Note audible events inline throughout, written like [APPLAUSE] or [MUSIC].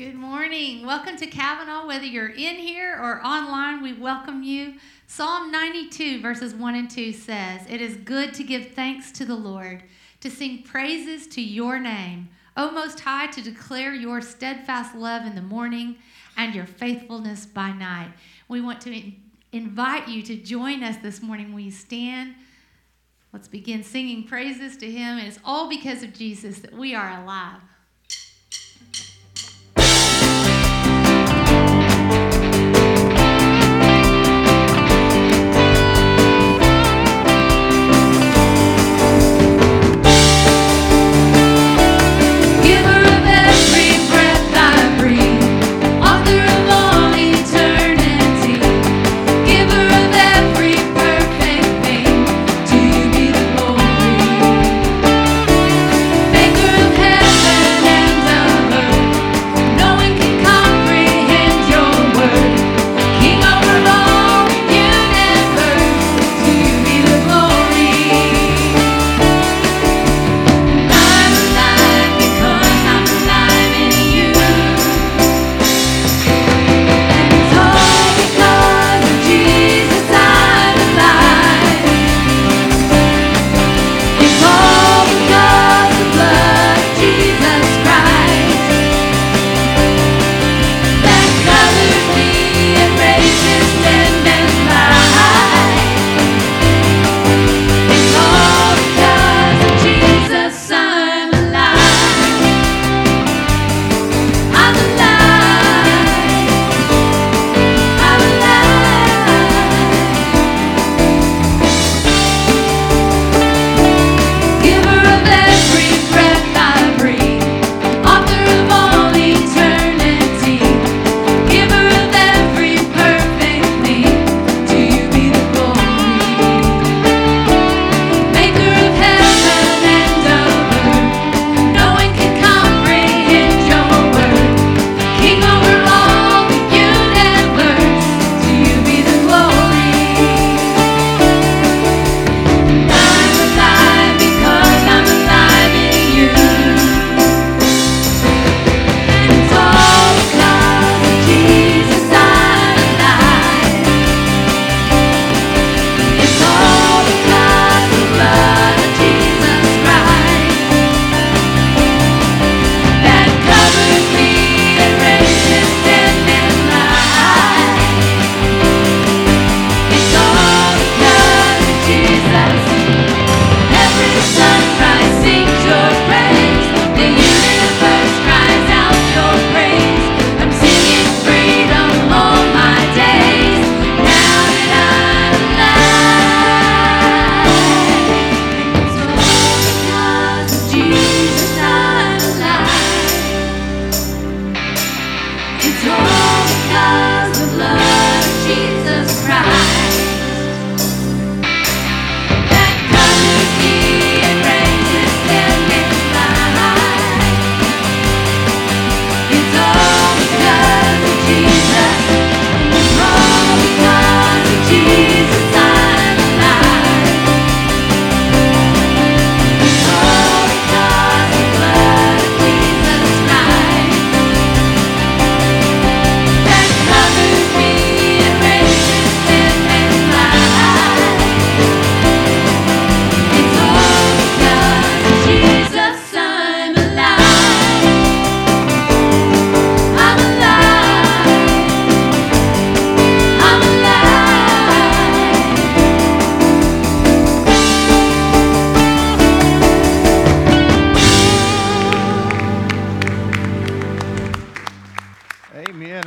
Good morning. Welcome to Cavanaugh. Whether you're in here or online, we welcome you. Psalm 92, verses 1 and 2 says, It is good to give thanks to the Lord, to sing praises to your name, O Most High, to declare your steadfast love in the morning and your faithfulness by night. We want to in- invite you to join us this morning We stand. Let's begin singing praises to Him. It is all because of Jesus that we are alive.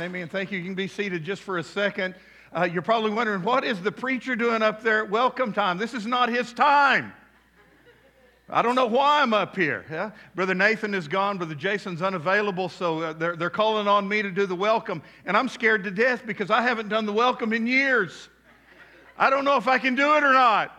Amen. Thank you. You can be seated just for a second. Uh, you're probably wondering, what is the preacher doing up there at welcome time? This is not his time. I don't know why I'm up here. Yeah? Brother Nathan is gone. Brother Jason's unavailable, so uh, they're, they're calling on me to do the welcome. And I'm scared to death because I haven't done the welcome in years. I don't know if I can do it or not.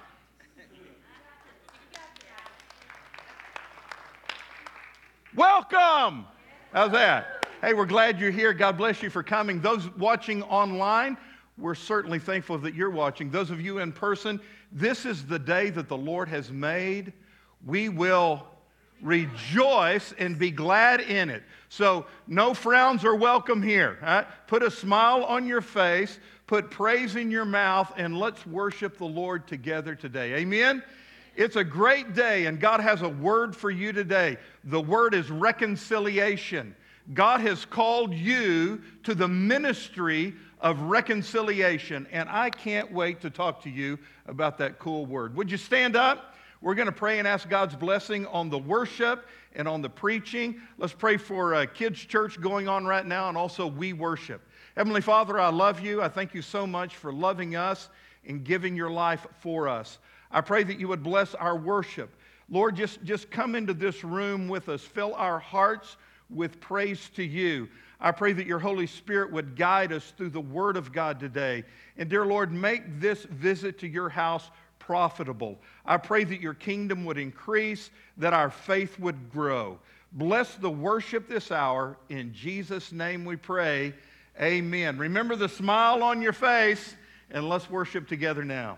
Welcome. How's that? Hey, we're glad you're here. God bless you for coming. Those watching online, we're certainly thankful that you're watching. Those of you in person, this is the day that the Lord has made. We will Rejoice and be glad in it. So, no frowns are welcome here. Right? Put a smile on your face, put praise in your mouth, and let's worship the Lord together today. Amen? It's a great day, and God has a word for you today. The word is reconciliation. God has called you to the ministry of reconciliation, and I can't wait to talk to you about that cool word. Would you stand up? We're going to pray and ask God's blessing on the worship and on the preaching. Let's pray for uh, kids' church going on right now and also we worship. Heavenly Father, I love you. I thank you so much for loving us and giving your life for us. I pray that you would bless our worship. Lord, just, just come into this room with us. Fill our hearts with praise to you. I pray that your Holy Spirit would guide us through the Word of God today. And dear Lord, make this visit to your house profitable. I pray that your kingdom would increase, that our faith would grow. Bless the worship this hour. In Jesus' name we pray. Amen. Remember the smile on your face, and let's worship together now.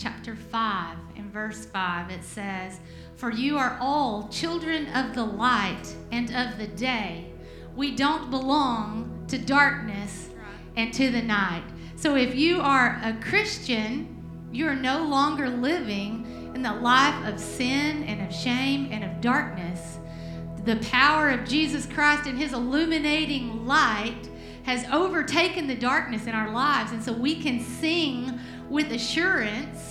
Chapter 5 and verse 5 it says, "For you are all children of the light and of the day. We don't belong to darkness and to the night." So if you are a Christian, you are no longer living in the life of sin and of shame and of darkness. The power of Jesus Christ and his illuminating light has overtaken the darkness in our lives. And so we can sing with assurance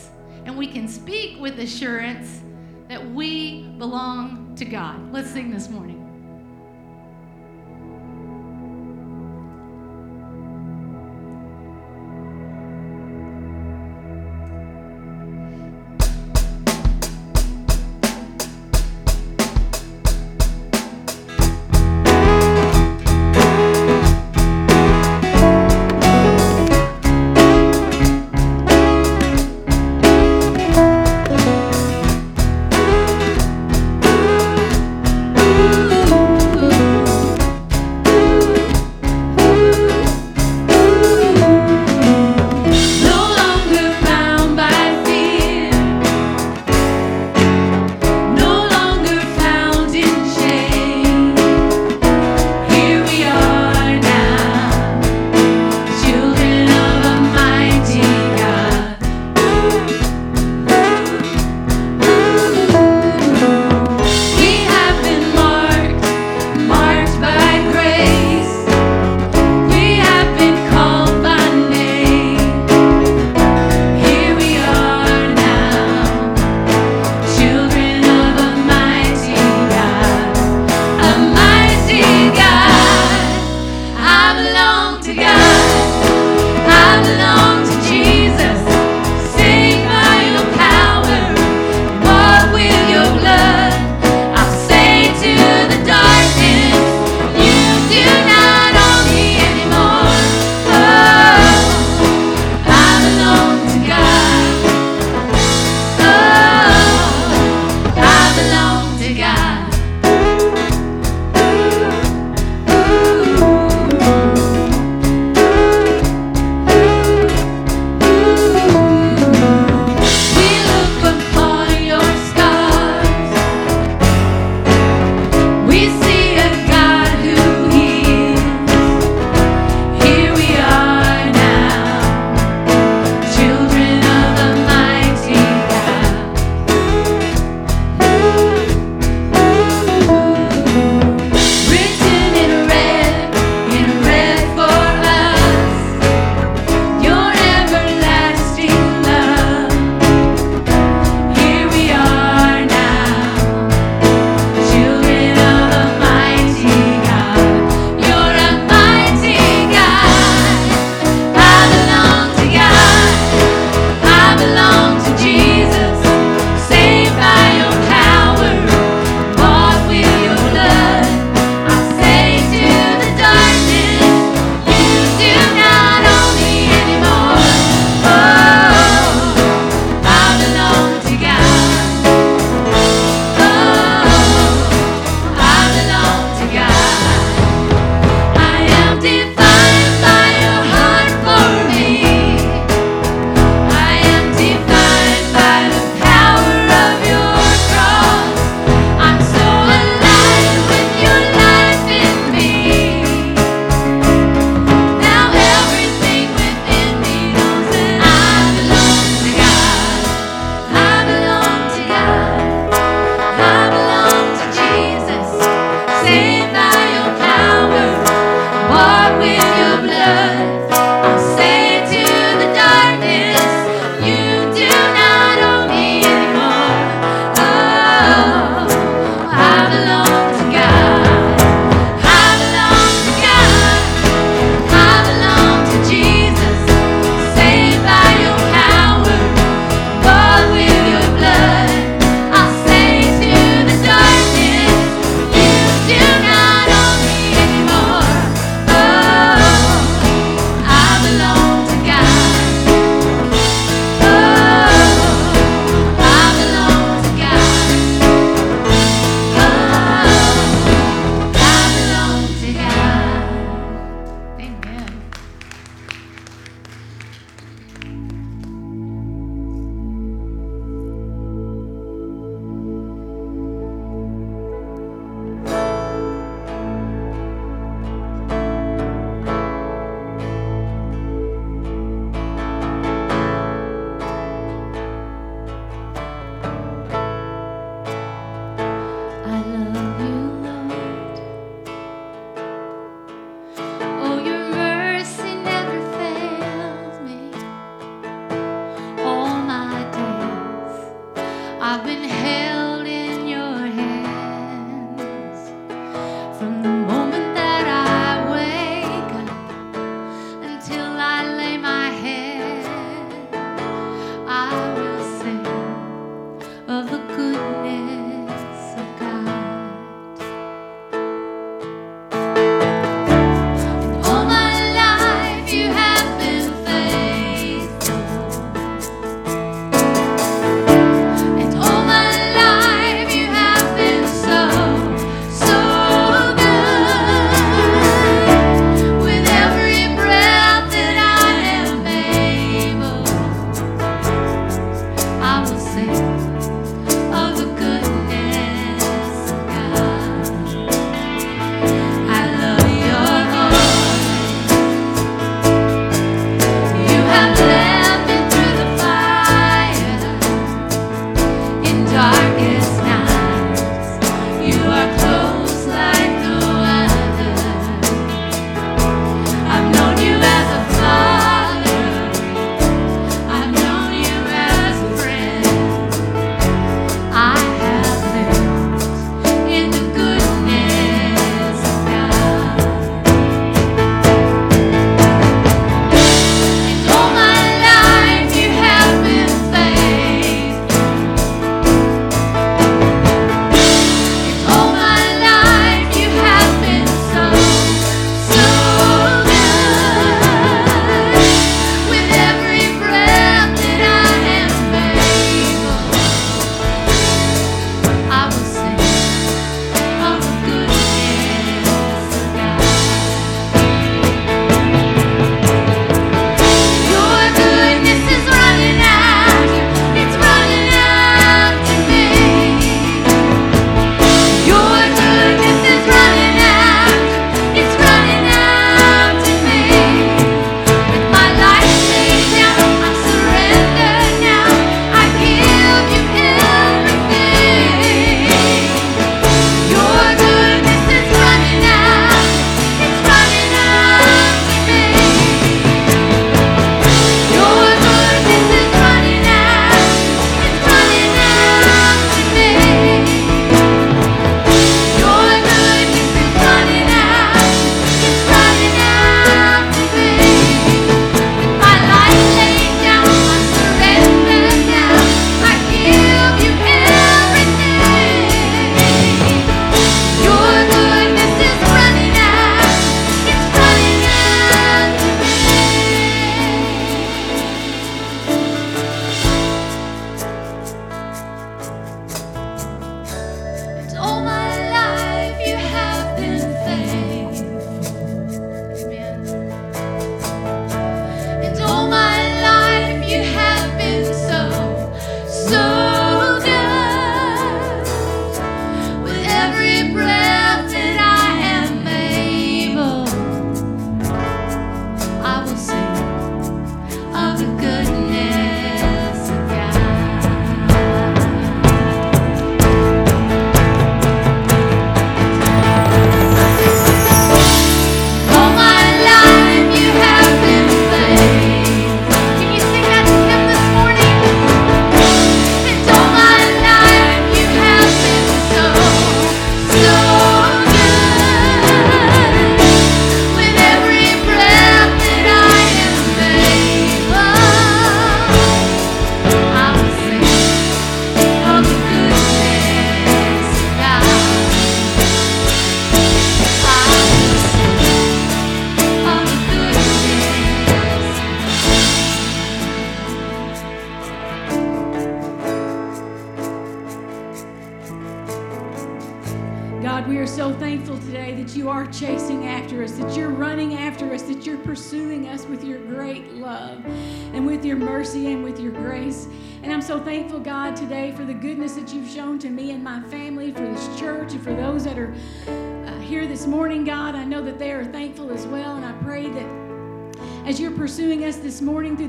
and we can speak with assurance that we belong to God. Let's sing this morning.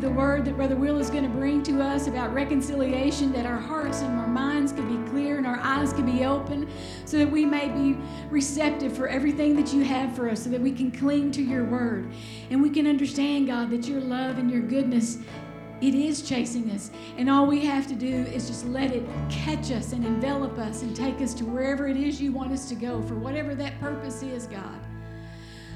Through the word that Brother Will is going to bring to us about reconciliation, that our hearts and our minds can be clear and our eyes can be open so that we may be receptive for everything that you have for us, so that we can cling to your word and we can understand, God, that your love and your goodness. It is chasing us, and all we have to do is just let it catch us and envelop us and take us to wherever it is you want us to go for whatever that purpose is, God.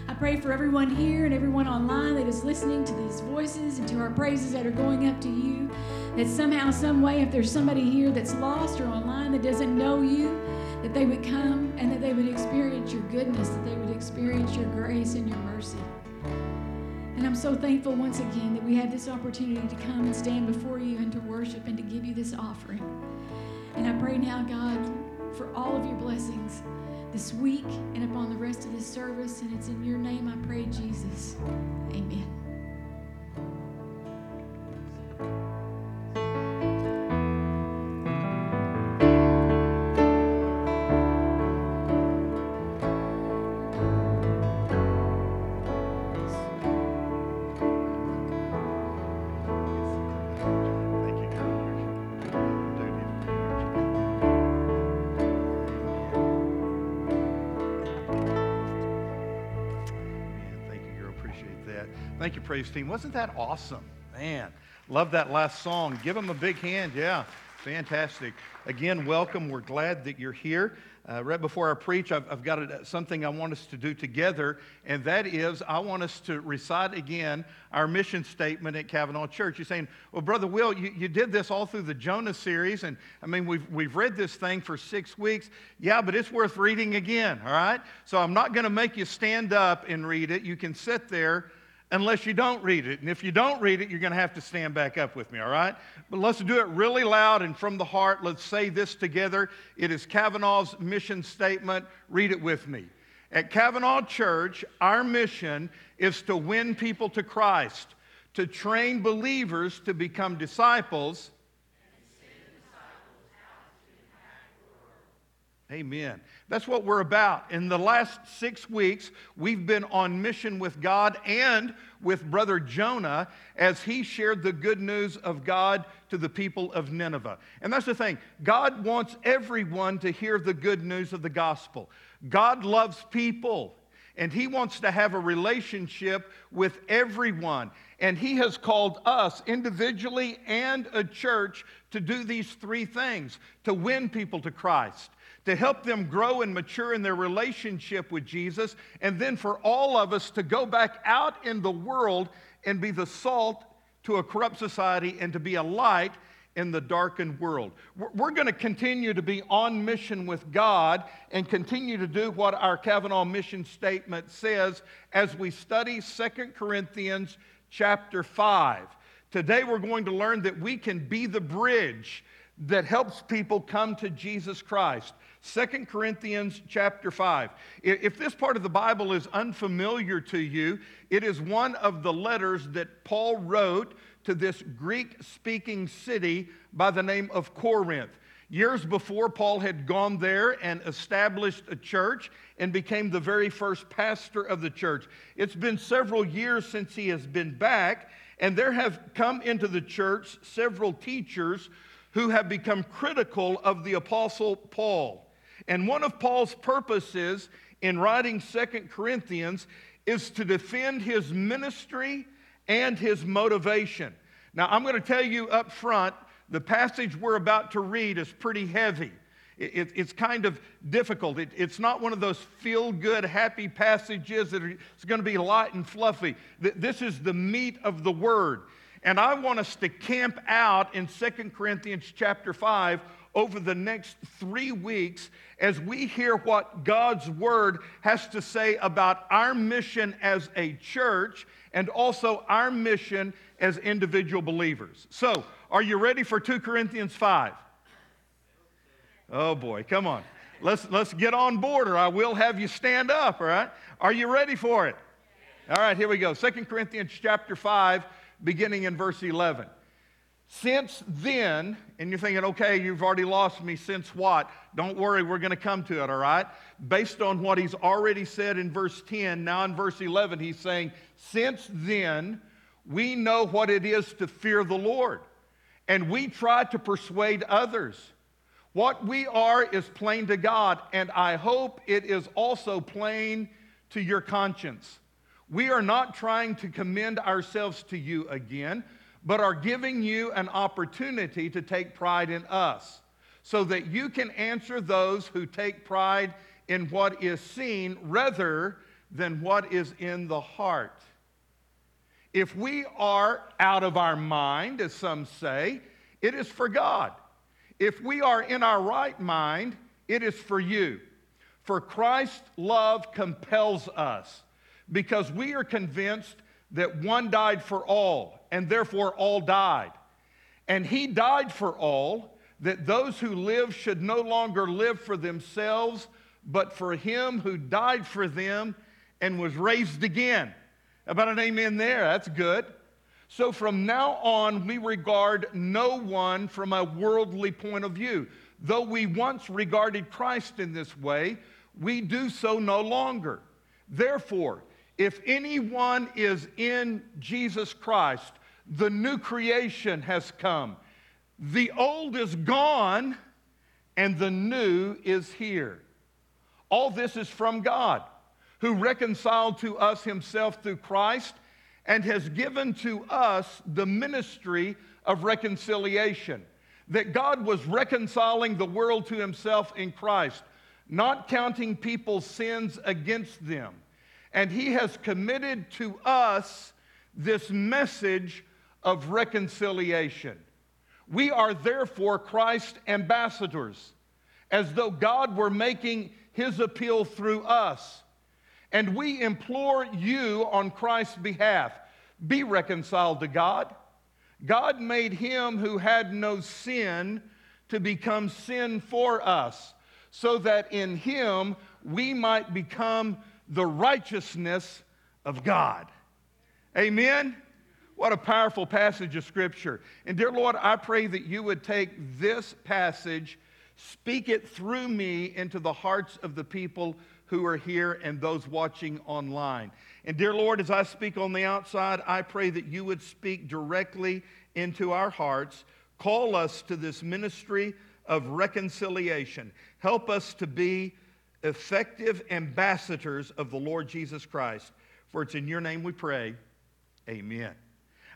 I pray for everyone here and everyone online that is listening to these voices and to our praises that are going up to you. That somehow, some way, if there's somebody here that's lost or online that doesn't know you, that they would come and that they would experience your goodness, that they would experience your grace and your mercy. And I'm so thankful once again that we have this opportunity to come and stand before you and to worship and to give you this offering. And I pray now, God, for all of your blessings this week and upon the rest of this service. And it's in your name I pray, Jesus. Amen. Praise team. Wasn't that awesome? Man, love that last song. Give them a big hand. Yeah, fantastic. Again, welcome. We're glad that you're here. Uh, right before I preach, I've, I've got a, something I want us to do together, and that is I want us to recite again our mission statement at Cavanaugh Church. You're saying, well, Brother Will, you, you did this all through the Jonah series, and I mean, we've, we've read this thing for six weeks. Yeah, but it's worth reading again, all right? So I'm not going to make you stand up and read it. You can sit there unless you don't read it. And if you don't read it, you're going to have to stand back up with me, all right? But let's do it really loud and from the heart. Let's say this together. It is Cavanaugh's mission statement. Read it with me. At Cavanaugh Church, our mission is to win people to Christ, to train believers to become disciples. Amen. That's what we're about. In the last six weeks, we've been on mission with God and with Brother Jonah as he shared the good news of God to the people of Nineveh. And that's the thing God wants everyone to hear the good news of the gospel. God loves people, and he wants to have a relationship with everyone. And he has called us individually and a church to do these three things to win people to Christ to help them grow and mature in their relationship with Jesus, and then for all of us to go back out in the world and be the salt to a corrupt society and to be a light in the darkened world. We're going to continue to be on mission with God and continue to do what our Cavanaugh mission statement says as we study Second Corinthians chapter 5. Today we're going to learn that we can be the bridge that helps people come to Jesus Christ. Second Corinthians chapter 5. If this part of the Bible is unfamiliar to you, it is one of the letters that Paul wrote to this Greek speaking city by the name of Corinth. Years before, Paul had gone there and established a church and became the very first pastor of the church. It's been several years since he has been back, and there have come into the church several teachers who have become critical of the Apostle Paul. And one of Paul's purposes in writing Second Corinthians is to defend his ministry and his motivation. Now, I'm going to tell you up front the passage we're about to read is pretty heavy. It, it, it's kind of difficult. It, it's not one of those feel good, happy passages that are, it's going to be light and fluffy. This is the meat of the word. And I want us to camp out in Second Corinthians chapter 5 over the next three weeks as we hear what God's Word has to say about our mission as a church and also our mission as individual believers. So, are you ready for 2 Corinthians 5? Oh boy, come on. let's, let's get on board or I will have you stand up, all right? Are you ready for it? All right, here we go. Second Corinthians chapter 5, beginning in verse 11. Since then, and you're thinking, okay, you've already lost me, since what? Don't worry, we're going to come to it, all right? Based on what he's already said in verse 10, now in verse 11, he's saying, Since then, we know what it is to fear the Lord, and we try to persuade others. What we are is plain to God, and I hope it is also plain to your conscience. We are not trying to commend ourselves to you again but are giving you an opportunity to take pride in us, so that you can answer those who take pride in what is seen rather than what is in the heart. If we are out of our mind, as some say, it is for God. If we are in our right mind, it is for you. For Christ's love compels us because we are convinced that one died for all, and therefore all died. And he died for all, that those who live should no longer live for themselves, but for him who died for them and was raised again. About an amen there, that's good. So from now on, we regard no one from a worldly point of view. Though we once regarded Christ in this way, we do so no longer. Therefore, if anyone is in Jesus Christ, the new creation has come. The old is gone and the new is here. All this is from God, who reconciled to us himself through Christ and has given to us the ministry of reconciliation. That God was reconciling the world to himself in Christ, not counting people's sins against them and he has committed to us this message of reconciliation. We are therefore Christ's ambassadors, as though God were making his appeal through us. And we implore you on Christ's behalf be reconciled to God. God made him who had no sin to become sin for us, so that in him we might become the righteousness of God. Amen? What a powerful passage of Scripture. And dear Lord, I pray that you would take this passage, speak it through me into the hearts of the people who are here and those watching online. And dear Lord, as I speak on the outside, I pray that you would speak directly into our hearts. Call us to this ministry of reconciliation. Help us to be effective ambassadors of the Lord Jesus Christ. For it's in your name we pray. Amen.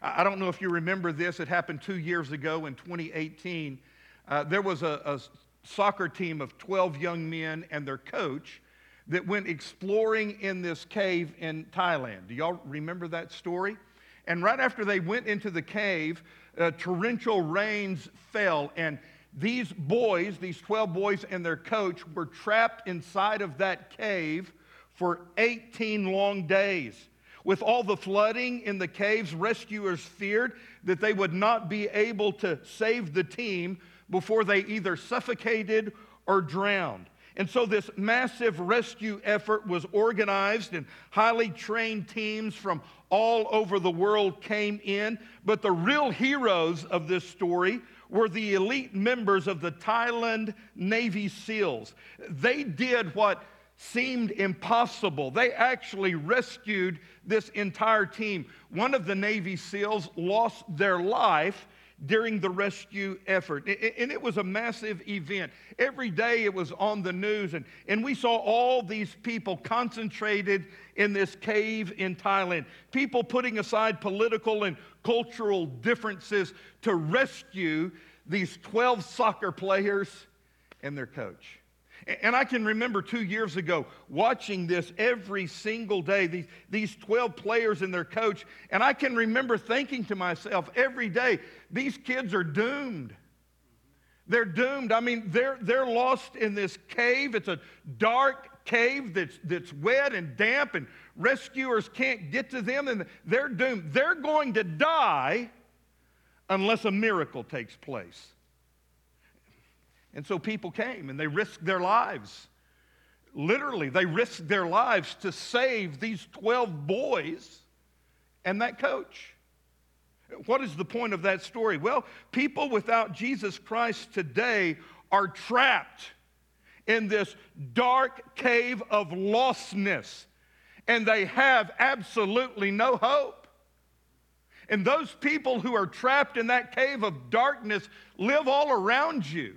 I don't know if you remember this. It happened two years ago in 2018. Uh, there was a, a soccer team of 12 young men and their coach that went exploring in this cave in Thailand. Do y'all remember that story? And right after they went into the cave, uh, torrential rains fell and these boys, these 12 boys and their coach, were trapped inside of that cave for 18 long days. With all the flooding in the caves, rescuers feared that they would not be able to save the team before they either suffocated or drowned. And so, this massive rescue effort was organized, and highly trained teams from all over the world came in. But the real heroes of this story were the elite members of the Thailand Navy SEALs. They did what seemed impossible. They actually rescued this entire team. One of the Navy SEALs lost their life during the rescue effort. And it was a massive event. Every day it was on the news, and, and we saw all these people concentrated in this cave in Thailand. People putting aside political and cultural differences to rescue these 12 soccer players and their coach. And I can remember two years ago watching this every single day, these, these 12 players and their coach. And I can remember thinking to myself every day, these kids are doomed. They're doomed. I mean, they're, they're lost in this cave. It's a dark cave that's, that's wet and damp, and rescuers can't get to them, and they're doomed. They're going to die unless a miracle takes place. And so people came and they risked their lives. Literally, they risked their lives to save these 12 boys and that coach. What is the point of that story? Well, people without Jesus Christ today are trapped in this dark cave of lostness, and they have absolutely no hope. And those people who are trapped in that cave of darkness live all around you.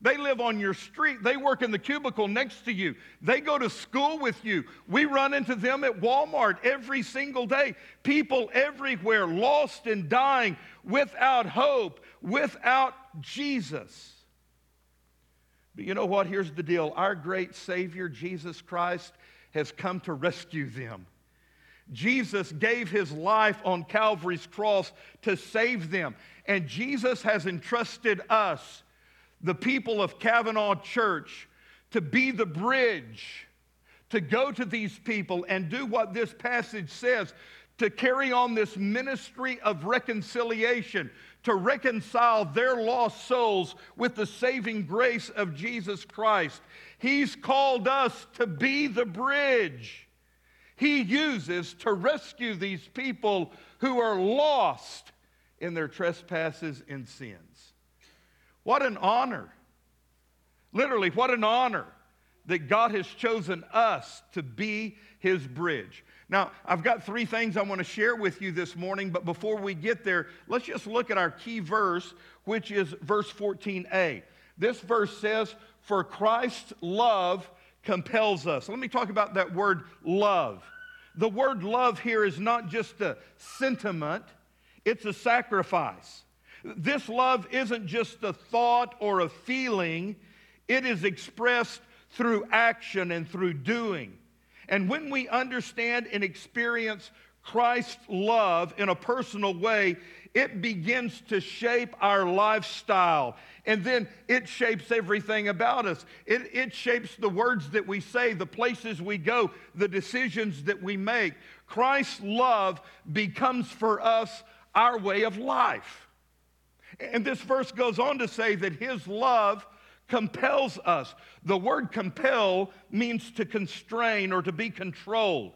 They live on your street. They work in the cubicle next to you. They go to school with you. We run into them at Walmart every single day. People everywhere lost and dying without hope, without Jesus. But you know what? Here's the deal our great Savior, Jesus Christ, has come to rescue them. Jesus gave his life on Calvary's cross to save them. And Jesus has entrusted us the people of Cavanaugh Church to be the bridge to go to these people and do what this passage says to carry on this ministry of reconciliation, to reconcile their lost souls with the saving grace of Jesus Christ. He's called us to be the bridge He uses to rescue these people who are lost in their trespasses and sins. What an honor. Literally, what an honor that God has chosen us to be his bridge. Now, I've got three things I want to share with you this morning, but before we get there, let's just look at our key verse, which is verse 14a. This verse says, For Christ's love compels us. Let me talk about that word love. The word love here is not just a sentiment, it's a sacrifice. This love isn't just a thought or a feeling, it is expressed through action and through doing. And when we understand and experience Christ's love in a personal way, it begins to shape our lifestyle. And then it shapes everything about us. It, it shapes the words that we say, the places we go, the decisions that we make. Christ's love becomes for us our way of life. And this verse goes on to say that his love compels us. The word compel means to constrain or to be controlled.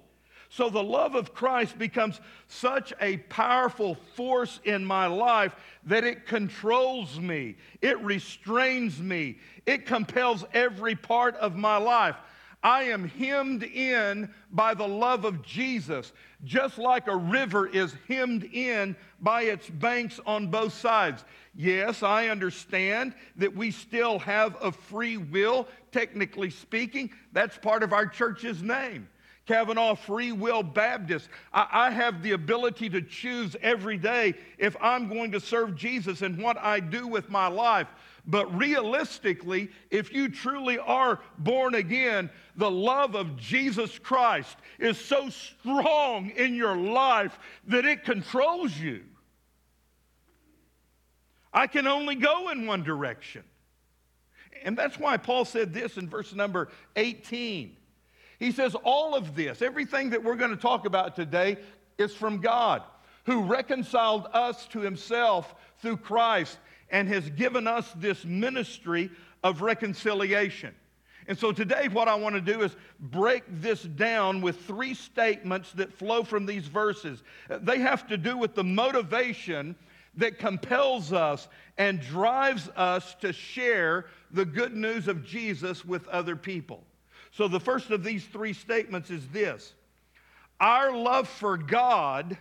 So the love of Christ becomes such a powerful force in my life that it controls me, it restrains me, it compels every part of my life. I am hemmed in by the love of Jesus, just like a river is hemmed in by its banks on both sides. Yes, I understand that we still have a free will, technically speaking. That's part of our church's name. Cavanaugh Free Will Baptist. I, I, have the ability to choose every day if I'm going to serve Jesus and what I do with my life. But realistically, if you truly are born again, the love of Jesus Christ is so strong in your life that it controls you. I can only go in one direction. And that's why Paul said this in verse number 18. He says, All of this, everything that we're going to talk about today, is from God, who reconciled us to himself through Christ and has given us this ministry of reconciliation. And so today, what I want to do is break this down with three statements that flow from these verses. They have to do with the motivation that compels us and drives us to share the good news of Jesus with other people. So, the first of these three statements is this Our love for God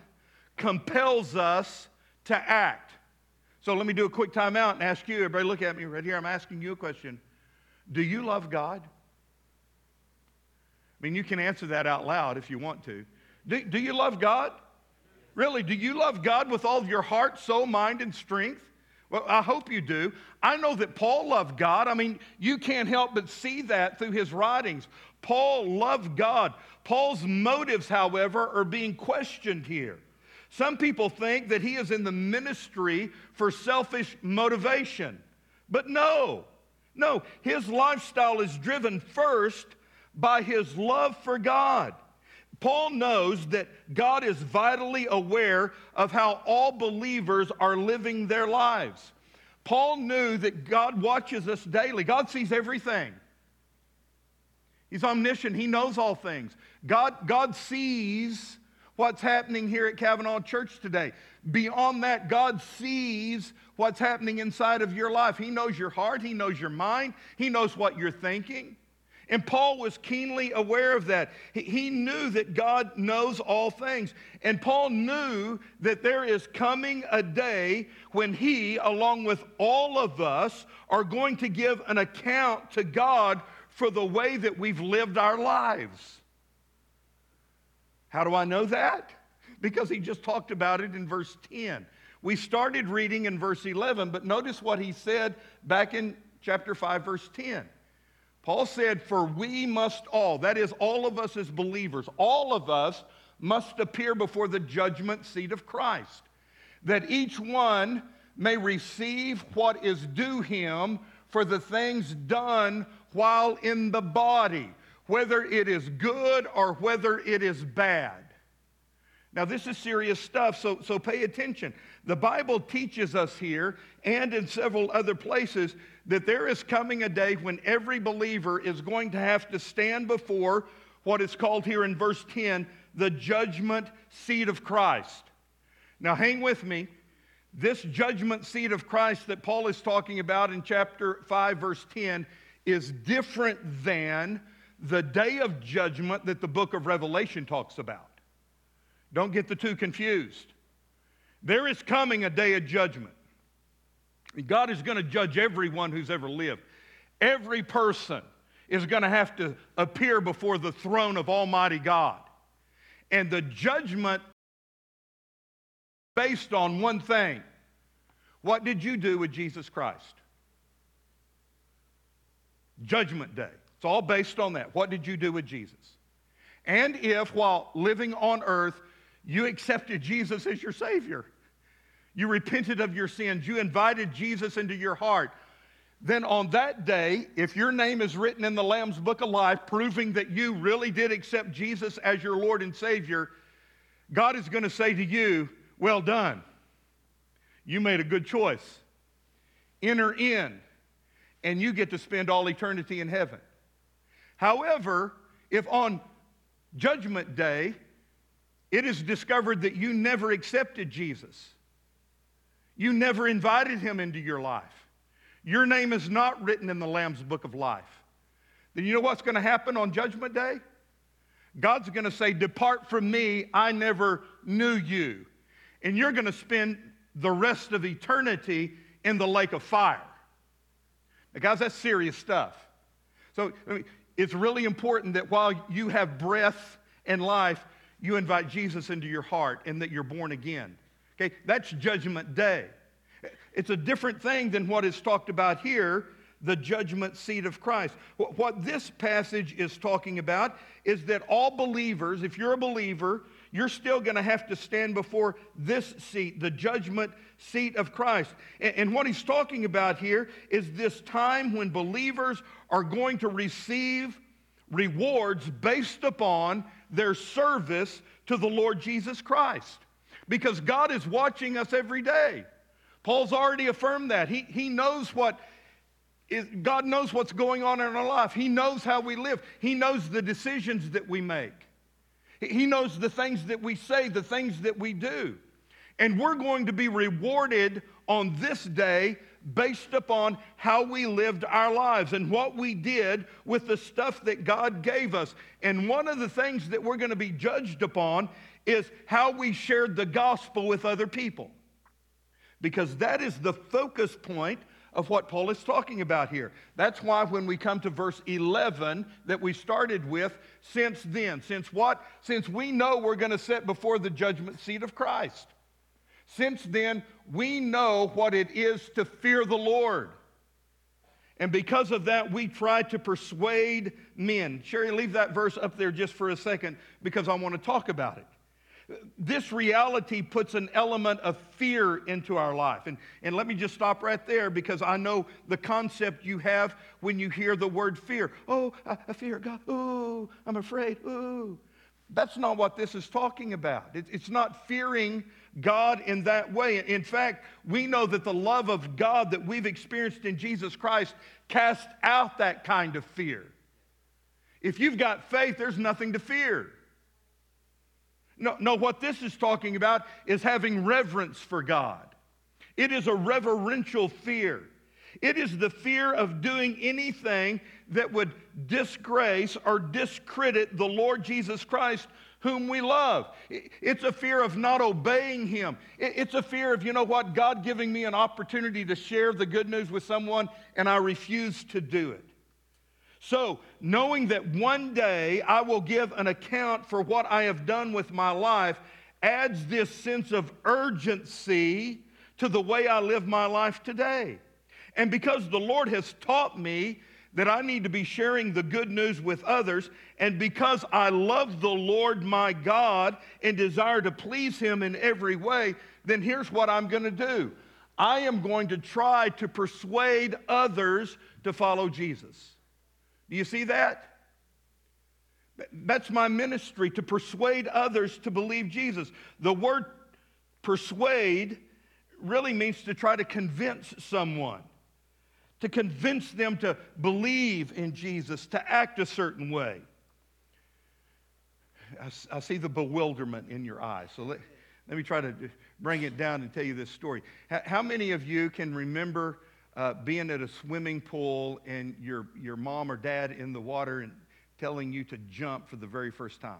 compels us to act. So, let me do a quick timeout and ask you, everybody, look at me right here. I'm asking you a question. Do you love God? I mean, you can answer that out loud if you want to. Do, do you love God? Really, do you love God with all of your heart, soul, mind, and strength? Well, I hope you do. I know that Paul loved God. I mean, you can't help but see that through his writings. Paul loved God. Paul's motives, however, are being questioned here. Some people think that he is in the ministry for selfish motivation. But no, no, his lifestyle is driven first by his love for God. Paul knows that God is vitally aware of how all believers are living their lives. Paul knew that God watches us daily. God sees everything. He's omniscient. He knows all things. God, God sees what's happening here at Cavanaugh Church today. Beyond that, God sees what's happening inside of your life. He knows your heart, He knows your mind, He knows what you're thinking. And Paul was keenly aware of that. He, knew that God knows all things. And Paul knew that there is coming a day when he, along with all of us, are going to give an account to God for the way that we've lived our lives. How do I know that? Because he just talked about it in verse 10. We started reading in verse 11, but notice what he said back in chapter 5, verse 10. Paul said, For we must all, that is, all of us as believers, all of us must appear before the judgment seat of Christ, that each one may receive what is due him for the things done while in the body, whether it is good or whether it is bad. Now, this is serious stuff, so, so pay attention. The Bible teaches us here and in several other places that there is coming a day when every believer is going to have to stand before what is called here in verse 10 the judgment seat of Christ. Now, hang with me. This judgment seat of Christ that Paul is talking about in chapter 5, verse 10, is different than the day of judgment that the book of Revelation talks about. Don't get the two confused. There is coming a day of judgment. God is going to judge everyone who's ever lived. Every person is going to have to appear before the throne of Almighty God. And the judgment based on one thing. What did you do with Jesus Christ? Judgment Day. It's all based on that. What did you do with Jesus? And if, while living on earth, you accepted Jesus as your Savior, you repented of your sins, you invited Jesus into your heart, then on that day, if your name is written in the Lamb's Book of Life, proving that you really did accept Jesus as your Lord and Savior, God is going to say to you, Well done. You made a good choice. Enter in, and you get to spend all eternity in heaven. However, if on Judgment Day it is discovered that you never accepted Jesus, you never invited him into your life, your name is not written in the Lamb's book of life, then you know what's going to happen on Judgment Day? God's going to say, Depart from me, I never knew you. And you're going to spend the rest of eternity in the lake of fire. Now, guys, that's serious stuff. So I mean, it's really important that while you have breath and life, you invite Jesus into your heart and that you're born again. Okay, that's Judgment Day. It's a different thing than what is talked about here, the judgment seat of Christ. What this passage is talking about is that all believers, if you're a believer, you're still going to have to stand before this seat, the judgment seat of Christ. And what he's talking about here is this time when believers are going to receive rewards based upon their service to the Lord Jesus Christ. Because God is watching us every day. Paul's already affirmed that. He, he knows what is, God knows what's going on in our life. He knows how we live. He knows the decisions that we make. He knows the things that we say, the things that we do. And we're going to be rewarded on this day based upon how we lived our lives and what we did with the stuff that God gave us. And one of the things that we're going to be judged upon is how we shared the gospel with other people. Because that is the focus point of what Paul is talking about here. That's why when we come to verse 11 that we started with, since then, since what? Since we know we're going to sit before the judgment seat of Christ. Since then, we know what it is to fear the Lord. And because of that, we try to persuade men. Sherry, leave that verse up there just for a second because I want to talk about it. This reality puts an element of fear into our life. And, and let me just stop right there because I know the concept you have when you hear the word fear. Oh, I, I fear God. Oh, I'm afraid. Oh. That's not what this is talking about. It, it's not fearing God in that way. In fact, we know that the love of God that we've experienced in Jesus Christ casts out that kind of fear. If you've got faith, there's nothing to fear. No, no, what this is talking about is having reverence for God. It is a reverential fear. It is the fear of doing anything that would disgrace or discredit the Lord Jesus Christ, whom we love. It's a fear of not obeying Him. It's a fear of, you know what, God giving me an opportunity to share the good news with someone and I refuse to do it. So, knowing that one day I will give an account for what I have done with my life adds this sense of urgency to the way I live my life today. And because the Lord has taught me that I need to be sharing the good news with others, and because I love the Lord my God and desire to please Him in every way, then here's what I'm going to do I am going to try to persuade others to follow Jesus. Do you see that? That's my ministry to persuade others to believe Jesus. The word persuade really means to try to convince someone, to convince them to believe in Jesus, to act a certain way. I, see the bewilderment in your eyes. So let, let me try to bring it down and tell you this story. How, how many of you can remember? uh, being at a swimming pool and your, your mom or dad in the water and telling you to jump for the very first time.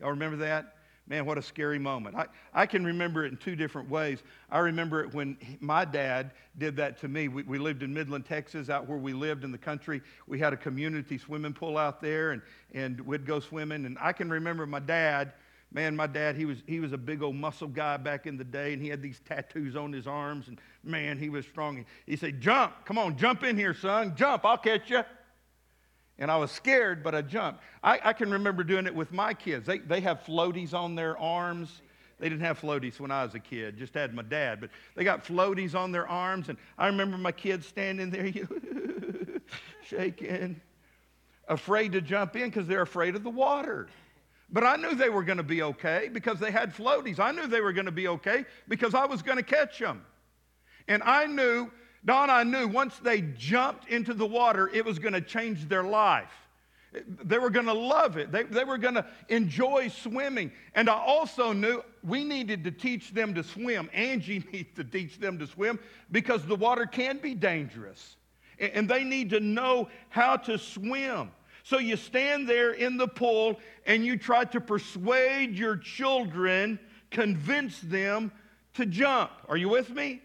Y'all remember that? Man, what a scary moment. I, I can remember it in two different ways. I remember it when my dad did that to me. We, we lived in Midland, Texas, out where we lived in the country. We had a community swimming pool out there, and, and we'd go swimming. And I can remember my dad Man, my dad, he was, he was a big old muscle guy back in the day, and he had these tattoos on his arms, and man, he was strong. He said, Jump, come on, jump in here, son, jump, I'll catch you. And I was scared, but I jumped. I, I can remember doing it with my kids. They, they have floaties on their arms. They didn't have floaties when I was a kid, just had my dad, but they got floaties on their arms, and I remember my kids standing there, [LAUGHS] shaking, afraid to jump in because they're afraid of the water. But I knew they were going to be okay because they had floaties. I knew they were going to be okay because I was going to catch them. And I knew, Don, I knew once they jumped into the water, it was going to change their life. They were going to love it. They, they were going to enjoy swimming. And I also knew we needed to teach them to swim. Angie [LAUGHS] needs to teach them to swim because the water can be dangerous. And they need to know how to swim. So you stand there in the pool and you try to persuade your children, convince them to jump. Are you with me?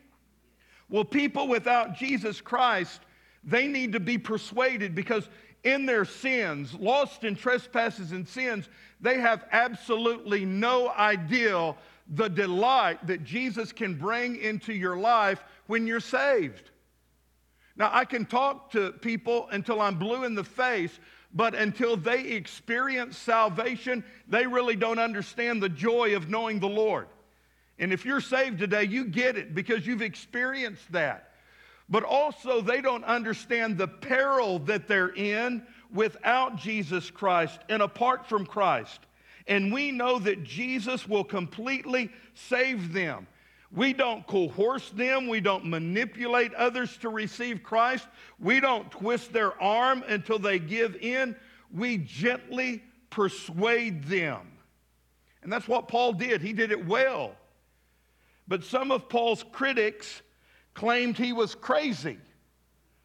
Well, people without Jesus Christ, they need to be persuaded because in their sins, lost in trespasses and sins, they have absolutely no idea the delight that Jesus can bring into your life when you're saved. Now, I can talk to people until I'm blue in the face but until they experience salvation, they really don't understand the joy of knowing the Lord. And if you're saved today, you get it because you've experienced that. But also, they don't understand the peril that they're in without Jesus Christ and apart from Christ. And we know that Jesus will completely save them. We don't coerce them. We don't manipulate others to receive Christ. We don't twist their arm until they give in. We gently persuade them. And that's what Paul did. He did it well. But some of Paul's critics claimed he was crazy.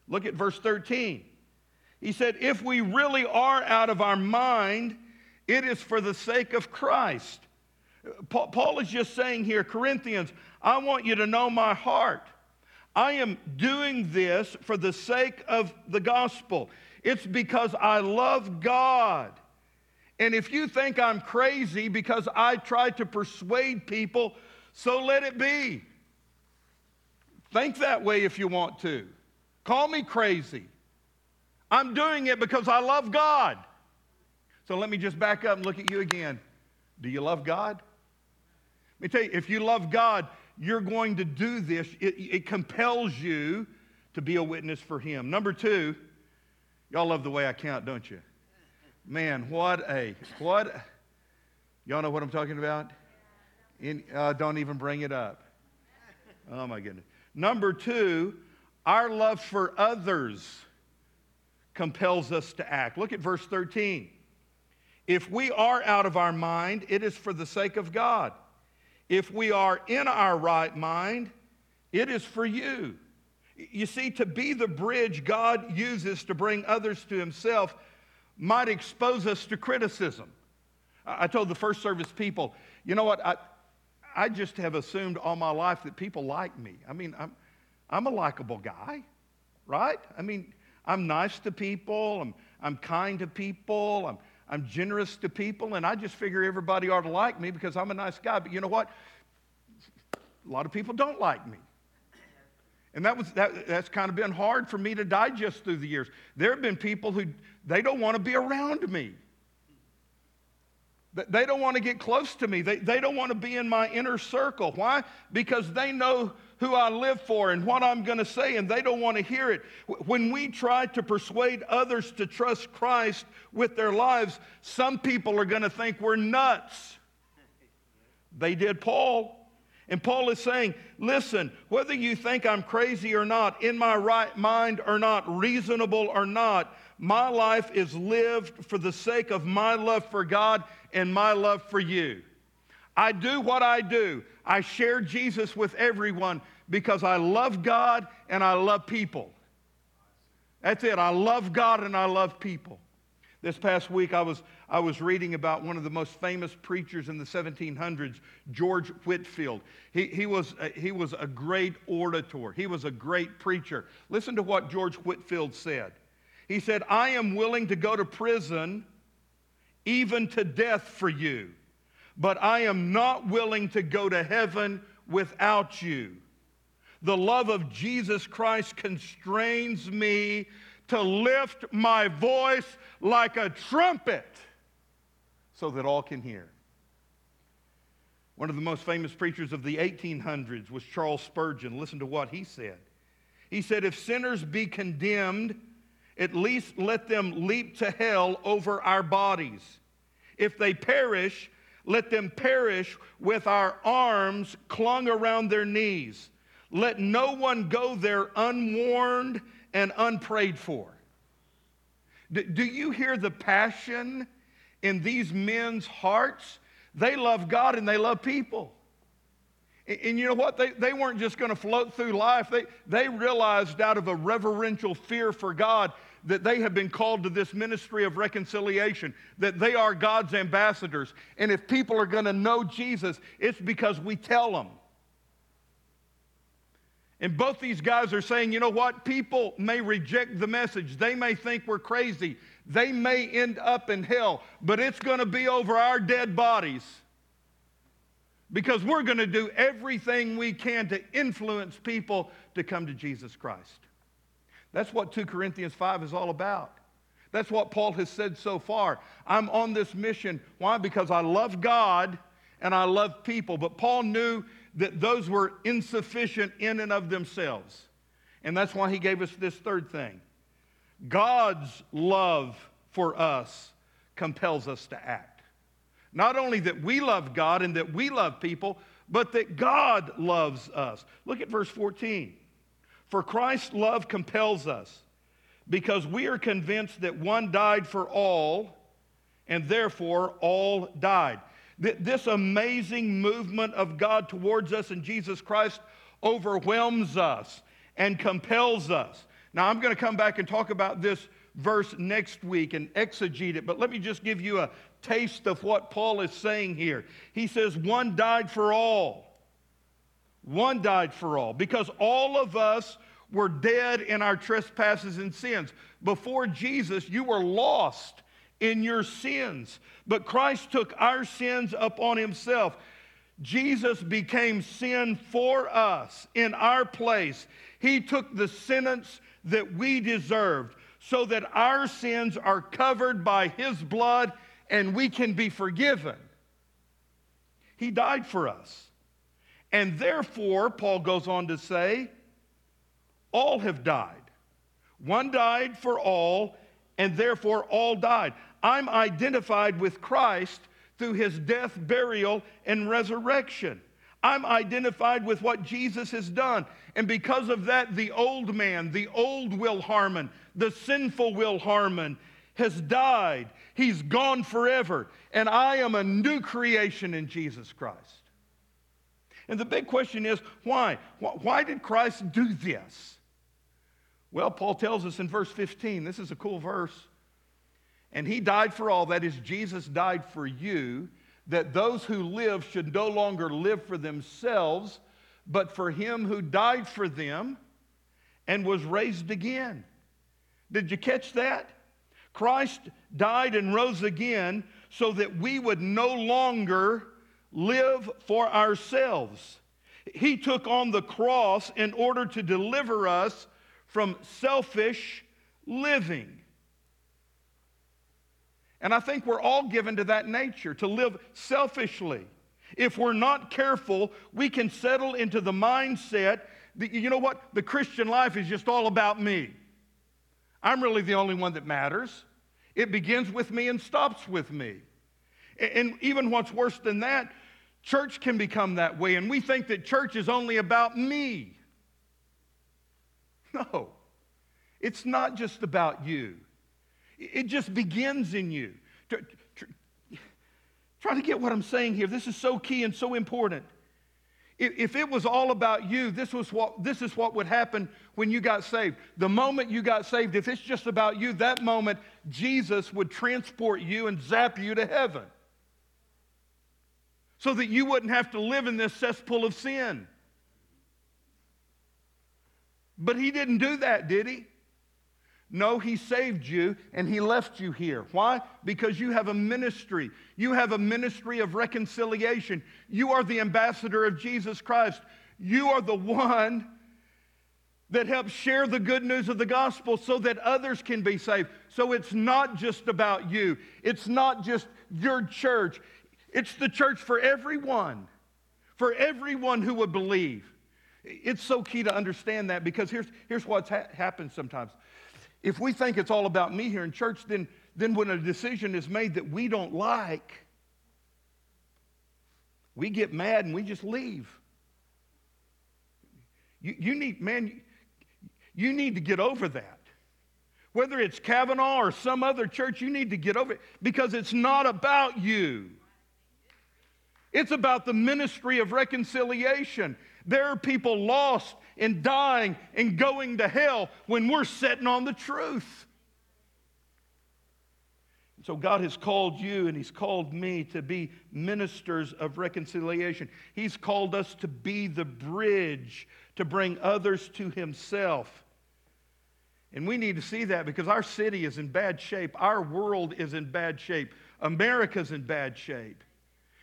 Look at verse 13. He said, If we really are out of our mind, it is for the sake of Christ. Paul is just saying here, Corinthians, I want you to know my heart. I am doing this for the sake of the gospel. It's because I love God. And if you think I'm crazy because I try to persuade people, so let it be. Think that way if you want to. Call me crazy. I'm doing it because I love God. So let me just back up and look at you again. Do you love God? Let me tell you, if you love God, you're going to do this. It, it compels you to be a witness for Him. Number two, y'all love the way I count, don't you? Man, what a, what, y'all know what I'm talking about? Uh, don't even bring it up. Oh my goodness. Number two, our love for others compels us to act. Look at verse 13. If we are out of our mind, it is for the sake of God. If we are in our right mind, it is for you. You see, to be the bridge God uses to bring others to Himself might expose us to criticism. I told the first service people, you know what? I, I just have assumed all my life that people like me. I mean, I'm, I'm a likable guy, right? I mean, I'm nice to people, I'm, I'm kind to people, I'm, I'm generous to people, and I just figure everybody ought to like me because I'm a nice guy. But you know what? A lot of people don't like me. And that was, that, that's kind of been hard for me to digest through the years. There have been people who, they don't want to be around me. They don't want to get close to me. They, they don't want to be in my inner circle. Why? Because they know who I live for and what I'm going to say, and they don't want to hear it. When we try to persuade others to trust Christ with their lives, some people are going to think we're nuts. They did Paul. And Paul is saying, listen, whether you think I'm crazy or not, in my right mind or not, reasonable or not, my life is lived for the sake of my love for God and my love for you. I do what I do. I share Jesus with everyone because I love God and I love people. That's it. I love God and I love people. This past week, I was, I was reading about one of the most famous preachers in the 1700s, George Whitefield. He, he, was, a, he was a great orator, he was a great preacher. Listen to what George Whitefield said. He said, I am willing to go to prison, even to death for you, but I am not willing to go to heaven without you. The love of Jesus Christ constrains me to lift my voice like a trumpet so that all can hear. One of the most famous preachers of the 1800s was Charles Spurgeon. Listen to what he said. He said, If sinners be condemned, at least let them leap to hell over our bodies. If they perish, let them perish with our arms clung around their knees. Let no one go there unwarned and unprayed for. Do you hear the passion in these men's hearts? They love God and they love people. And you know what? They, they weren't just going to float through life. They, they realized out of a reverential fear for God that they have been called to this ministry of reconciliation, that they are God's ambassadors. And if people are going to know Jesus, it's because we tell them. And both these guys are saying, you know what? People may reject the message. They may think we're crazy. They may end up in hell, but it's going to be over our dead bodies because we're going to do everything we can to influence people to come to Jesus Christ. That's what 2 Corinthians 5 is all about. That's what Paul has said so far. I'm on this mission. Why? Because I love God and I love people. But Paul knew that those were insufficient in and of themselves. And that's why he gave us this third thing God's love for us compels us to act. Not only that we love God and that we love people, but that God loves us. Look at verse 14. For Christ's love compels us, because we are convinced that one died for all, and therefore all died. This amazing movement of God towards us in Jesus Christ overwhelms us and compels us. Now, I'm going to come back and talk about this verse next week and exegete it, but let me just give you a taste of what Paul is saying here. He says, One died for all. One died for all, because all of us were dead in our trespasses and sins. Before Jesus, you were lost in your sins. But Christ took our sins upon himself. Jesus became sin for us in our place. He took the sentence that we deserved so that our sins are covered by his blood and we can be forgiven. He died for us. And therefore, Paul goes on to say, all have died. One died for all, and therefore all died. I'm identified with Christ through his death, burial, and resurrection. I'm identified with what Jesus has done. And because of that, the old man, the old Will Harmon, the sinful Will Harmon, has died. He's gone forever. And I am a new creation in Jesus Christ. And the big question is why? Why did Christ do this? Well, Paul tells us in verse 15, this is a cool verse. And he died for all, that is, Jesus died for you, that those who live should no longer live for themselves, but for him who died for them and was raised again. Did you catch that? Christ died and rose again so that we would no longer live for ourselves. He took on the cross in order to deliver us from selfish living. And I think we're all given to that nature, to live selfishly. If we're not careful, we can settle into the mindset that, you know what? The Christian life is just all about me. I'm really the only one that matters. It begins with me and stops with me. And even what's worse than that, church can become that way, and we think that church is only about me. No, it's not just about you. It just begins in you. Try to get what I'm saying here. This is so key and so important. If it was all about you, this, was what, this is what would happen when you got saved. The moment you got saved, if it's just about you, that moment Jesus would transport you and zap you to heaven so that you wouldn't have to live in this cesspool of sin. But he didn't do that, did he? No, he saved you and he left you here. Why? Because you have a ministry. You have a ministry of reconciliation. You are the ambassador of Jesus Christ. You are the one that helps share the good news of the gospel so that others can be saved. So it's not just about you, it's not just your church, it's the church for everyone, for everyone who would believe. It's so key to understand that because here's, here's what's ha- happened sometimes. If we think it's all about me here in church, then, then when a decision is made that we don't like, we get mad and we just leave. You, you need, man, you need to get over that. Whether it's Cavanaugh or some other church, you need to get over it because it's not about you. It's about the ministry of reconciliation. There are people lost and dying and going to hell when we're sitting on the truth. So God has called you and He's called me to be ministers of reconciliation. He's called us to be the bridge to bring others to Himself. And we need to see that because our city is in bad shape. Our world is in bad shape. America's in bad shape.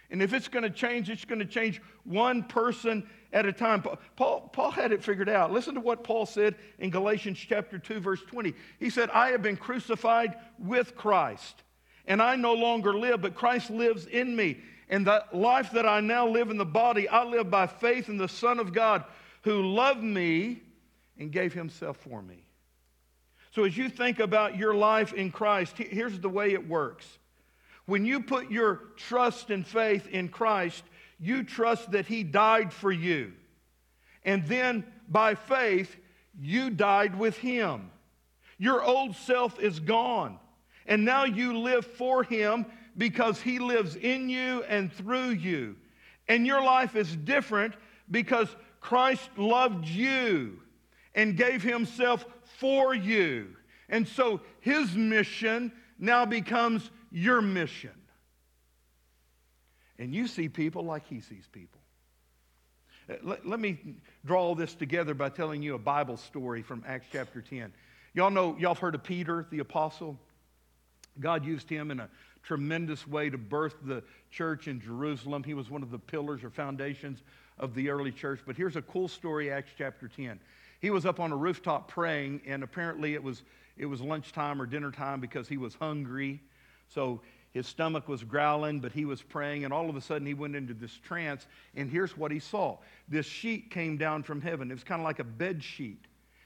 And if it's going to change, it's going to change one person at a time. Paul, Paul had it figured out. Listen to what Paul said in Galatians chapter 2, verse 20. He said, I have been crucified with Christ, and I no longer live, but Christ lives in me. And the life that I now live in the body, I live by faith in the Son of God who loved me and gave himself for me. So as you think about your life in Christ, here's the way it works. When you put your trust and faith in Christ, you trust that He died for you. And then by faith, you died with Him. Your old self is gone. And now you live for Him because He lives in you and through you. And your life is different because Christ loved you and gave Himself for you. And so His mission now becomes your mission. And you see people like he sees people. Uh, let, let, me draw all this together by telling you a Bible story from Acts chapter 10. Y'all know, y'all have heard of Peter, the apostle? God used him in a tremendous way to birth the church in Jerusalem. He was one of the pillars or foundations of the early church. But here's a cool story, Acts chapter 10. He was up on a rooftop praying, and apparently it was, it was lunchtime or dinner time because he was hungry. So his stomach was growling, but he was praying, and all of a sudden he went into this trance. And here's what he saw this sheet came down from heaven. It was kind of like a bed sheet.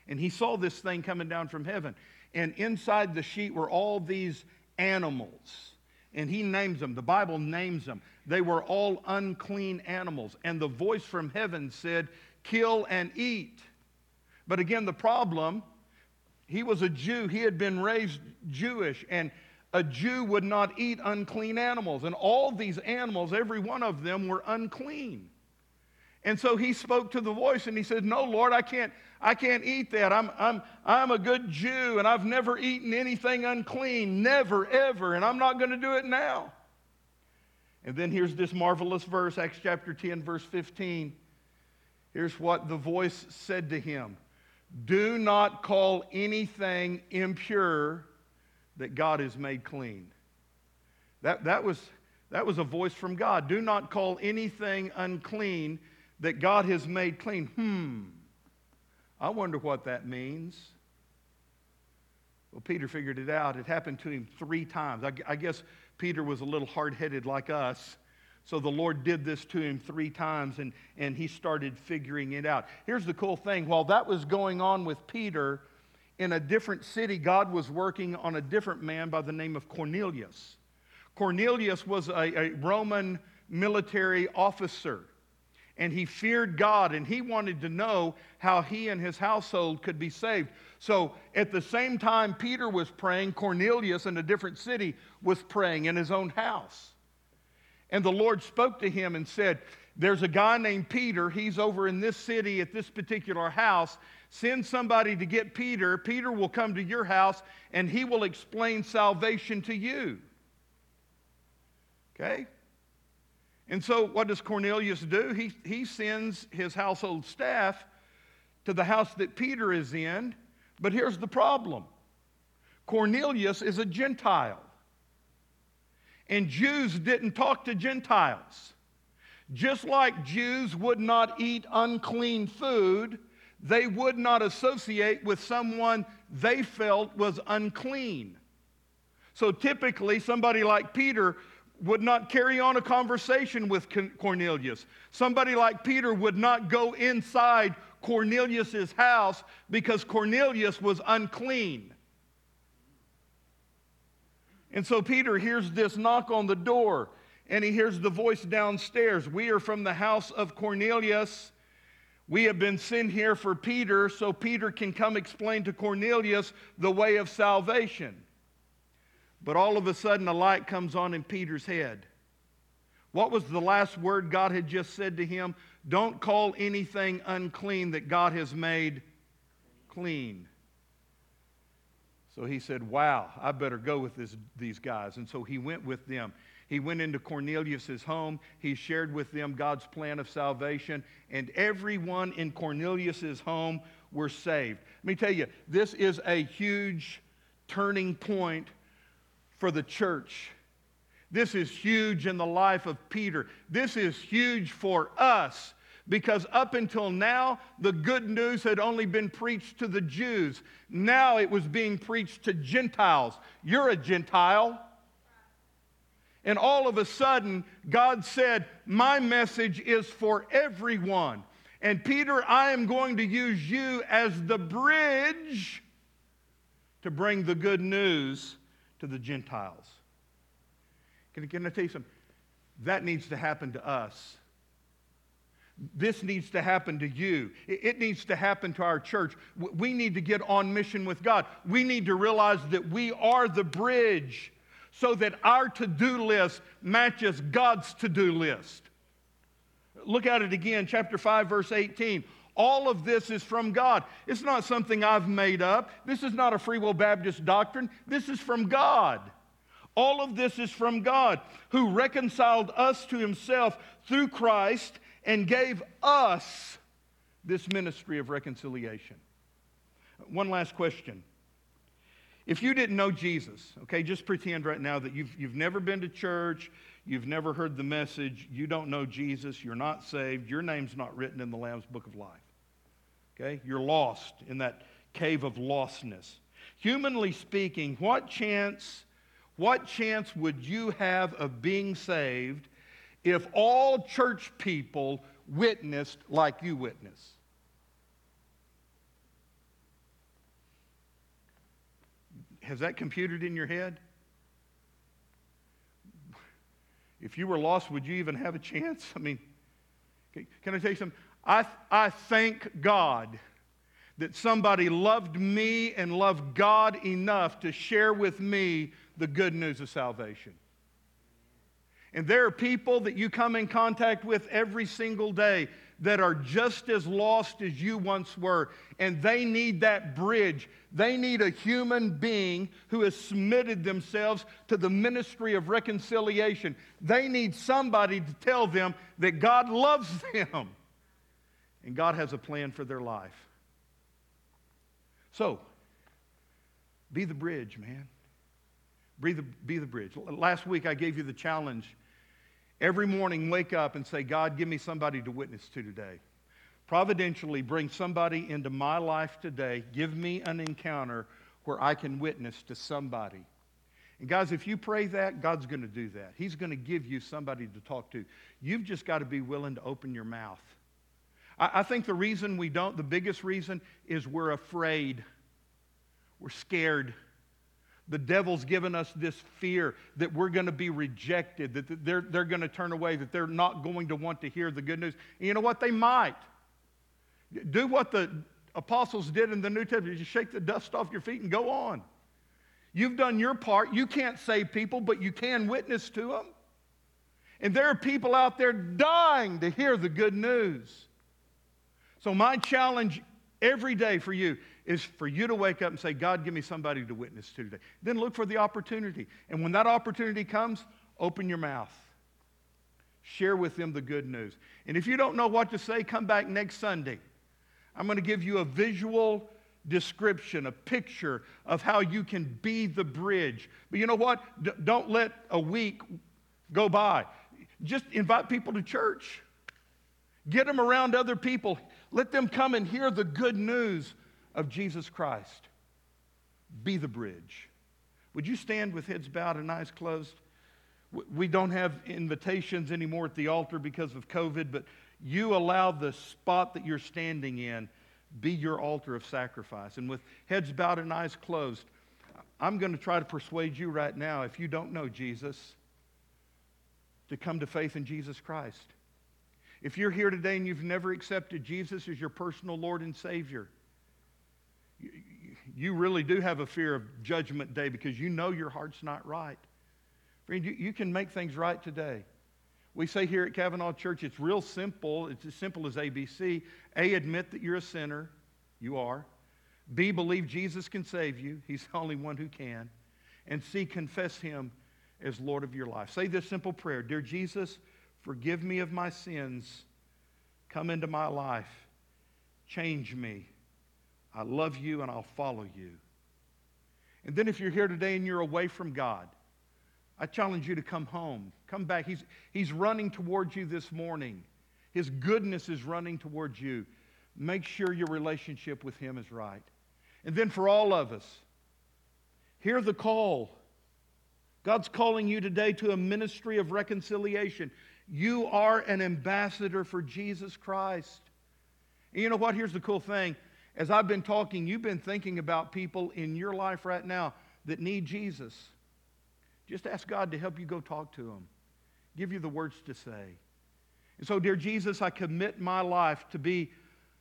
And he saw this thing coming down from heaven. And inside the sheet were all these animals. and he names them. The Bible names them. They were all unclean animals. And the voice from heaven said, Kill and eat. But again, the problem, he was a Jew. He had been raised Jewish. And a Jew would not eat unclean animals. And all these animals, every one of them, were unclean. And so he spoke to the voice and he said, No, Lord, I can't, I can't eat that. I'm, I'm, I'm a good Jew and I've never eaten anything unclean, never, ever, and I'm not going to do it now. And then here's this marvelous verse, Acts chapter 10, verse 15. Here's what the voice said to him Do not call anything impure that God has made clean. That, that, was, that was a voice from God. Do not call anything unclean that God has made clean. Hmm. I wonder what that means. Well, Peter figured it out. It happened to him three times. I, I guess Peter was a little hard headed like us. So the Lord did this to him three times and, and he started figuring it out. Here's the cool thing while that was going on with Peter, in a different city, God was working on a different man by the name of Cornelius. Cornelius was a, a Roman military officer and he feared God and he wanted to know how he and his household could be saved. So at the same time Peter was praying, Cornelius in a different city was praying in his own house. And the Lord spoke to him and said, There's a guy named Peter. He's over in this city at this particular house. Send somebody to get Peter. Peter will come to your house and he will explain salvation to you. Okay? And so, what does Cornelius do? He, he sends his household staff to the house that Peter is in. But here's the problem Cornelius is a Gentile. And Jews didn't talk to Gentiles. Just like Jews would not eat unclean food, they would not associate with someone they felt was unclean. So typically, somebody like Peter would not carry on a conversation with Cornelius. Somebody like Peter would not go inside Cornelius's house because Cornelius was unclean. And so Peter hears this knock on the door and he hears the voice downstairs We are from the house of Cornelius. We have been sent here for Peter so Peter can come explain to Cornelius the way of salvation. But all of a sudden, a light comes on in Peter's head. What was the last word God had just said to him? Don't call anything unclean that God has made clean. So he said, Wow, I better go with this, these guys. And so he went with them. He went into Cornelius' home. He shared with them God's plan of salvation, and everyone in Cornelius' home were saved. Let me tell you, this is a huge turning point for the church. This is huge in the life of Peter. This is huge for us because up until now, the good news had only been preached to the Jews. Now it was being preached to Gentiles. You're a Gentile. And all of a sudden, God said, My message is for everyone. And Peter, I am going to use you as the bridge to bring the good news to the Gentiles. Can, can I tell you something? That needs to happen to us. This needs to happen to you. It needs to happen to our church. We need to get on mission with God. We need to realize that we are the bridge so that our to do list matches God's to do list. Look at it again, chapter 5, verse 18. All of this is from God. It's not something I've made up. This is not a Free Will Baptist doctrine. This is from God. All of this is from God, who reconciled us to himself through Christ and gave us this ministry of reconciliation. One last question. If you didn't know Jesus, okay, just pretend right now that you've, you've never been to church, you've never heard the message, you don't know Jesus, you're not saved, your name's not written in the Lamb's Book of Life. Okay? You're lost in that cave of lostness. Humanly speaking, what chance, what chance would you have of being saved if all church people witnessed like you witness? Has that computed in your head? If you were lost, would you even have a chance? I mean, can I tell you something? I, I thank God that somebody loved me and loved God enough to share with me the good news of salvation. And there are people that you come in contact with every single day that are just as lost as you once were. And they need that bridge. They need a human being who has submitted themselves to the ministry of reconciliation. They need somebody to tell them that God loves them and God has a plan for their life. So, be the bridge, man. Be the, be the bridge. Last week I gave you the challenge Every morning, wake up and say, God, give me somebody to witness to today. Providentially, bring somebody into my life today. Give me an encounter where I can witness to somebody. And guys, if you pray that, God's going to do that. He's going to give you somebody to talk to. You've just got to be willing to open your mouth. I, I think the reason we don't, the biggest reason, is we're afraid. We're scared. The devil's given us this fear that we're going to be rejected, that they're, they're going to turn away, that they're not going to want to hear the good news. And you know what? They might. Do what the apostles did in the New Testament. Just shake the dust off your feet and go on. You've done your part. You can't save people, but you can witness to them. And there are people out there dying to hear the good news. So, my challenge every day for you is for you to wake up and say, God, give me somebody to witness to today. Then look for the opportunity. And when that opportunity comes, open your mouth. Share with them the good news. And if you don't know what to say, come back next Sunday. I'm going to give you a visual description, a picture of how you can be the bridge. But you know what? D- don't let a week go by. Just invite people to church. Get them around other people. Let them come and hear the good news of Jesus Christ. Be the bridge. Would you stand with heads bowed and eyes closed? We don't have invitations anymore at the altar because of COVID, but you allow the spot that you're standing in be your altar of sacrifice. And with heads bowed and eyes closed, I'm going to try to persuade you right now, if you don't know Jesus, to come to faith in Jesus Christ. If you're here today and you've never accepted Jesus as your personal Lord and Savior, you really do have a fear of judgment day because you know your heart's not right. Friend, you, you can make things right today. We say here at Cavanaugh Church, it's real simple. It's as simple as ABC. A, admit that you're a sinner. You are. B, believe Jesus can save you. He's the only one who can. And C, confess him as Lord of your life. Say this simple prayer Dear Jesus, forgive me of my sins. Come into my life. Change me. I love you and I'll follow you. And then if you're here today and you're away from God, I challenge you to come home. Come back. He's, he's running towards you this morning. His goodness is running towards you. Make sure your relationship with Him is right. And then for all of us, hear the call. God's calling you today to a ministry of reconciliation. You are an ambassador for Jesus Christ. And you know what? Here's the cool thing as I've been talking, you've been thinking about people in your life right now that need Jesus. Just ask God to help you go talk to them, give you the words to say. And so, dear Jesus, I commit my life to be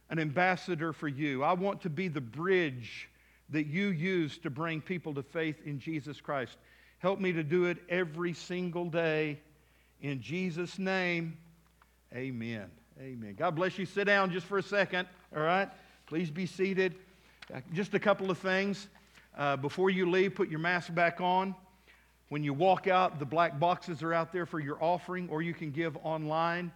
an ambassador for you. I want to be the bridge that you use to bring people to faith in Jesus Christ. Help me to do it every single day. In Jesus' name, amen. Amen. God bless you. Sit down just for a second, all right? Please be seated. Uh, just a couple of things. Uh, before you leave, put your mask back on. When you walk out, the black boxes are out there for your offering, or you can give online.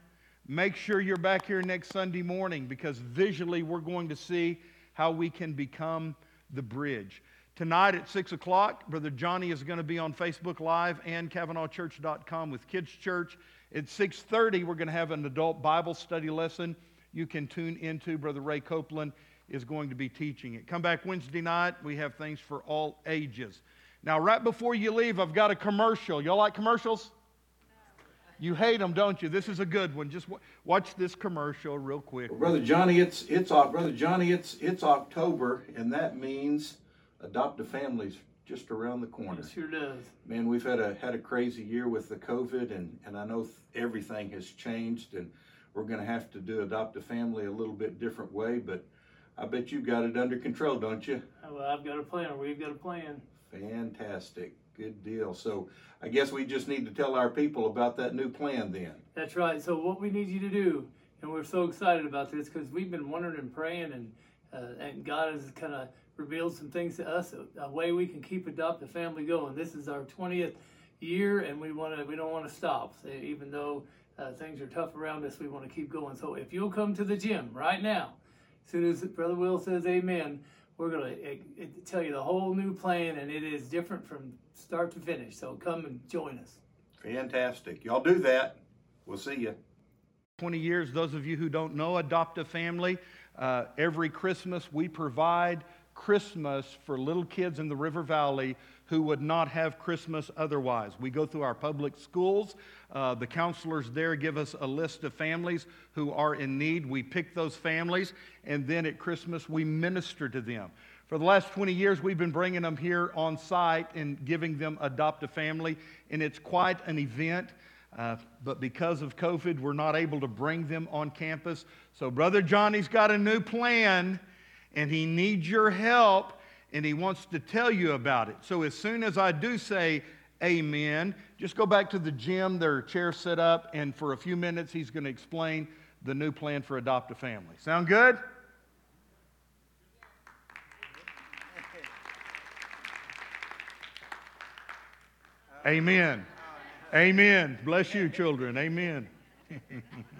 Make sure you're back here next Sunday morning because visually we're going to see how we can become the bridge. Tonight at 6 o'clock, Brother Johnny is going to be on Facebook Live and CavanaughChurch.com with Kids Church. At 6.30, we're going to have an adult Bible study lesson you can tune into. Brother Ray Copeland is going to be teaching it. Come back Wednesday night. We have things for all ages. Now, right before you leave, I've got a commercial. Y'all like commercials? You hate them, don't you? This is a good one. Just watch this commercial real quick. Brother Johnny, it's it's Brother Johnny, it's it's October, and that means Adopt a Families just around the corner. It sure does. Man, we've had a had a crazy year with the COVID, and and I know th- everything has changed, and we're going to have to do adopt a family a little bit different way. But I bet you've got it under control, don't you? Oh, well, I've got a plan. We've got a plan. Fantastic, good deal. So I guess we just need to tell our people about that new plan then. That's right. So what we need you to do, and we're so excited about this because we've been wondering and praying, and uh, and God has kind of revealed some things to us, a, a way we can keep adopt a family going. This is our twentieth year, and we want to. We don't want to stop, So even though uh, things are tough around us. We want to keep going. So if you'll come to the gym right now, as soon as Brother Will says Amen, we're gonna uh, uh, tell you the whole new plan, and it is different from start to finish. So come and join us. Fantastic. Y'all do that. We'll see you. 20 years, those of you who don't know Adopt a Family, uh, every Christmas we provide Christmas for little kids in the River Valley who would not have Christmas otherwise. We go through our public schools. Uh, the counselors there give us a list of families who are in need. We pick those families, and then at Christmas we minister to them. For the last 20 years, we've been bringing them here on site and giving them Adopt a Family, and it's quite an event. Uh, but because of COVID, we're not able to bring them on campus. So, Brother Johnny's got a new plan, and he needs your help, and he wants to tell you about it. So, as soon as I do say amen, just go back to the gym. There are chairs set up, and for a few minutes, he's going to explain the new plan for Adopt a Family. Sound good? Amen. Amen. Bless you, children. Amen. [LAUGHS]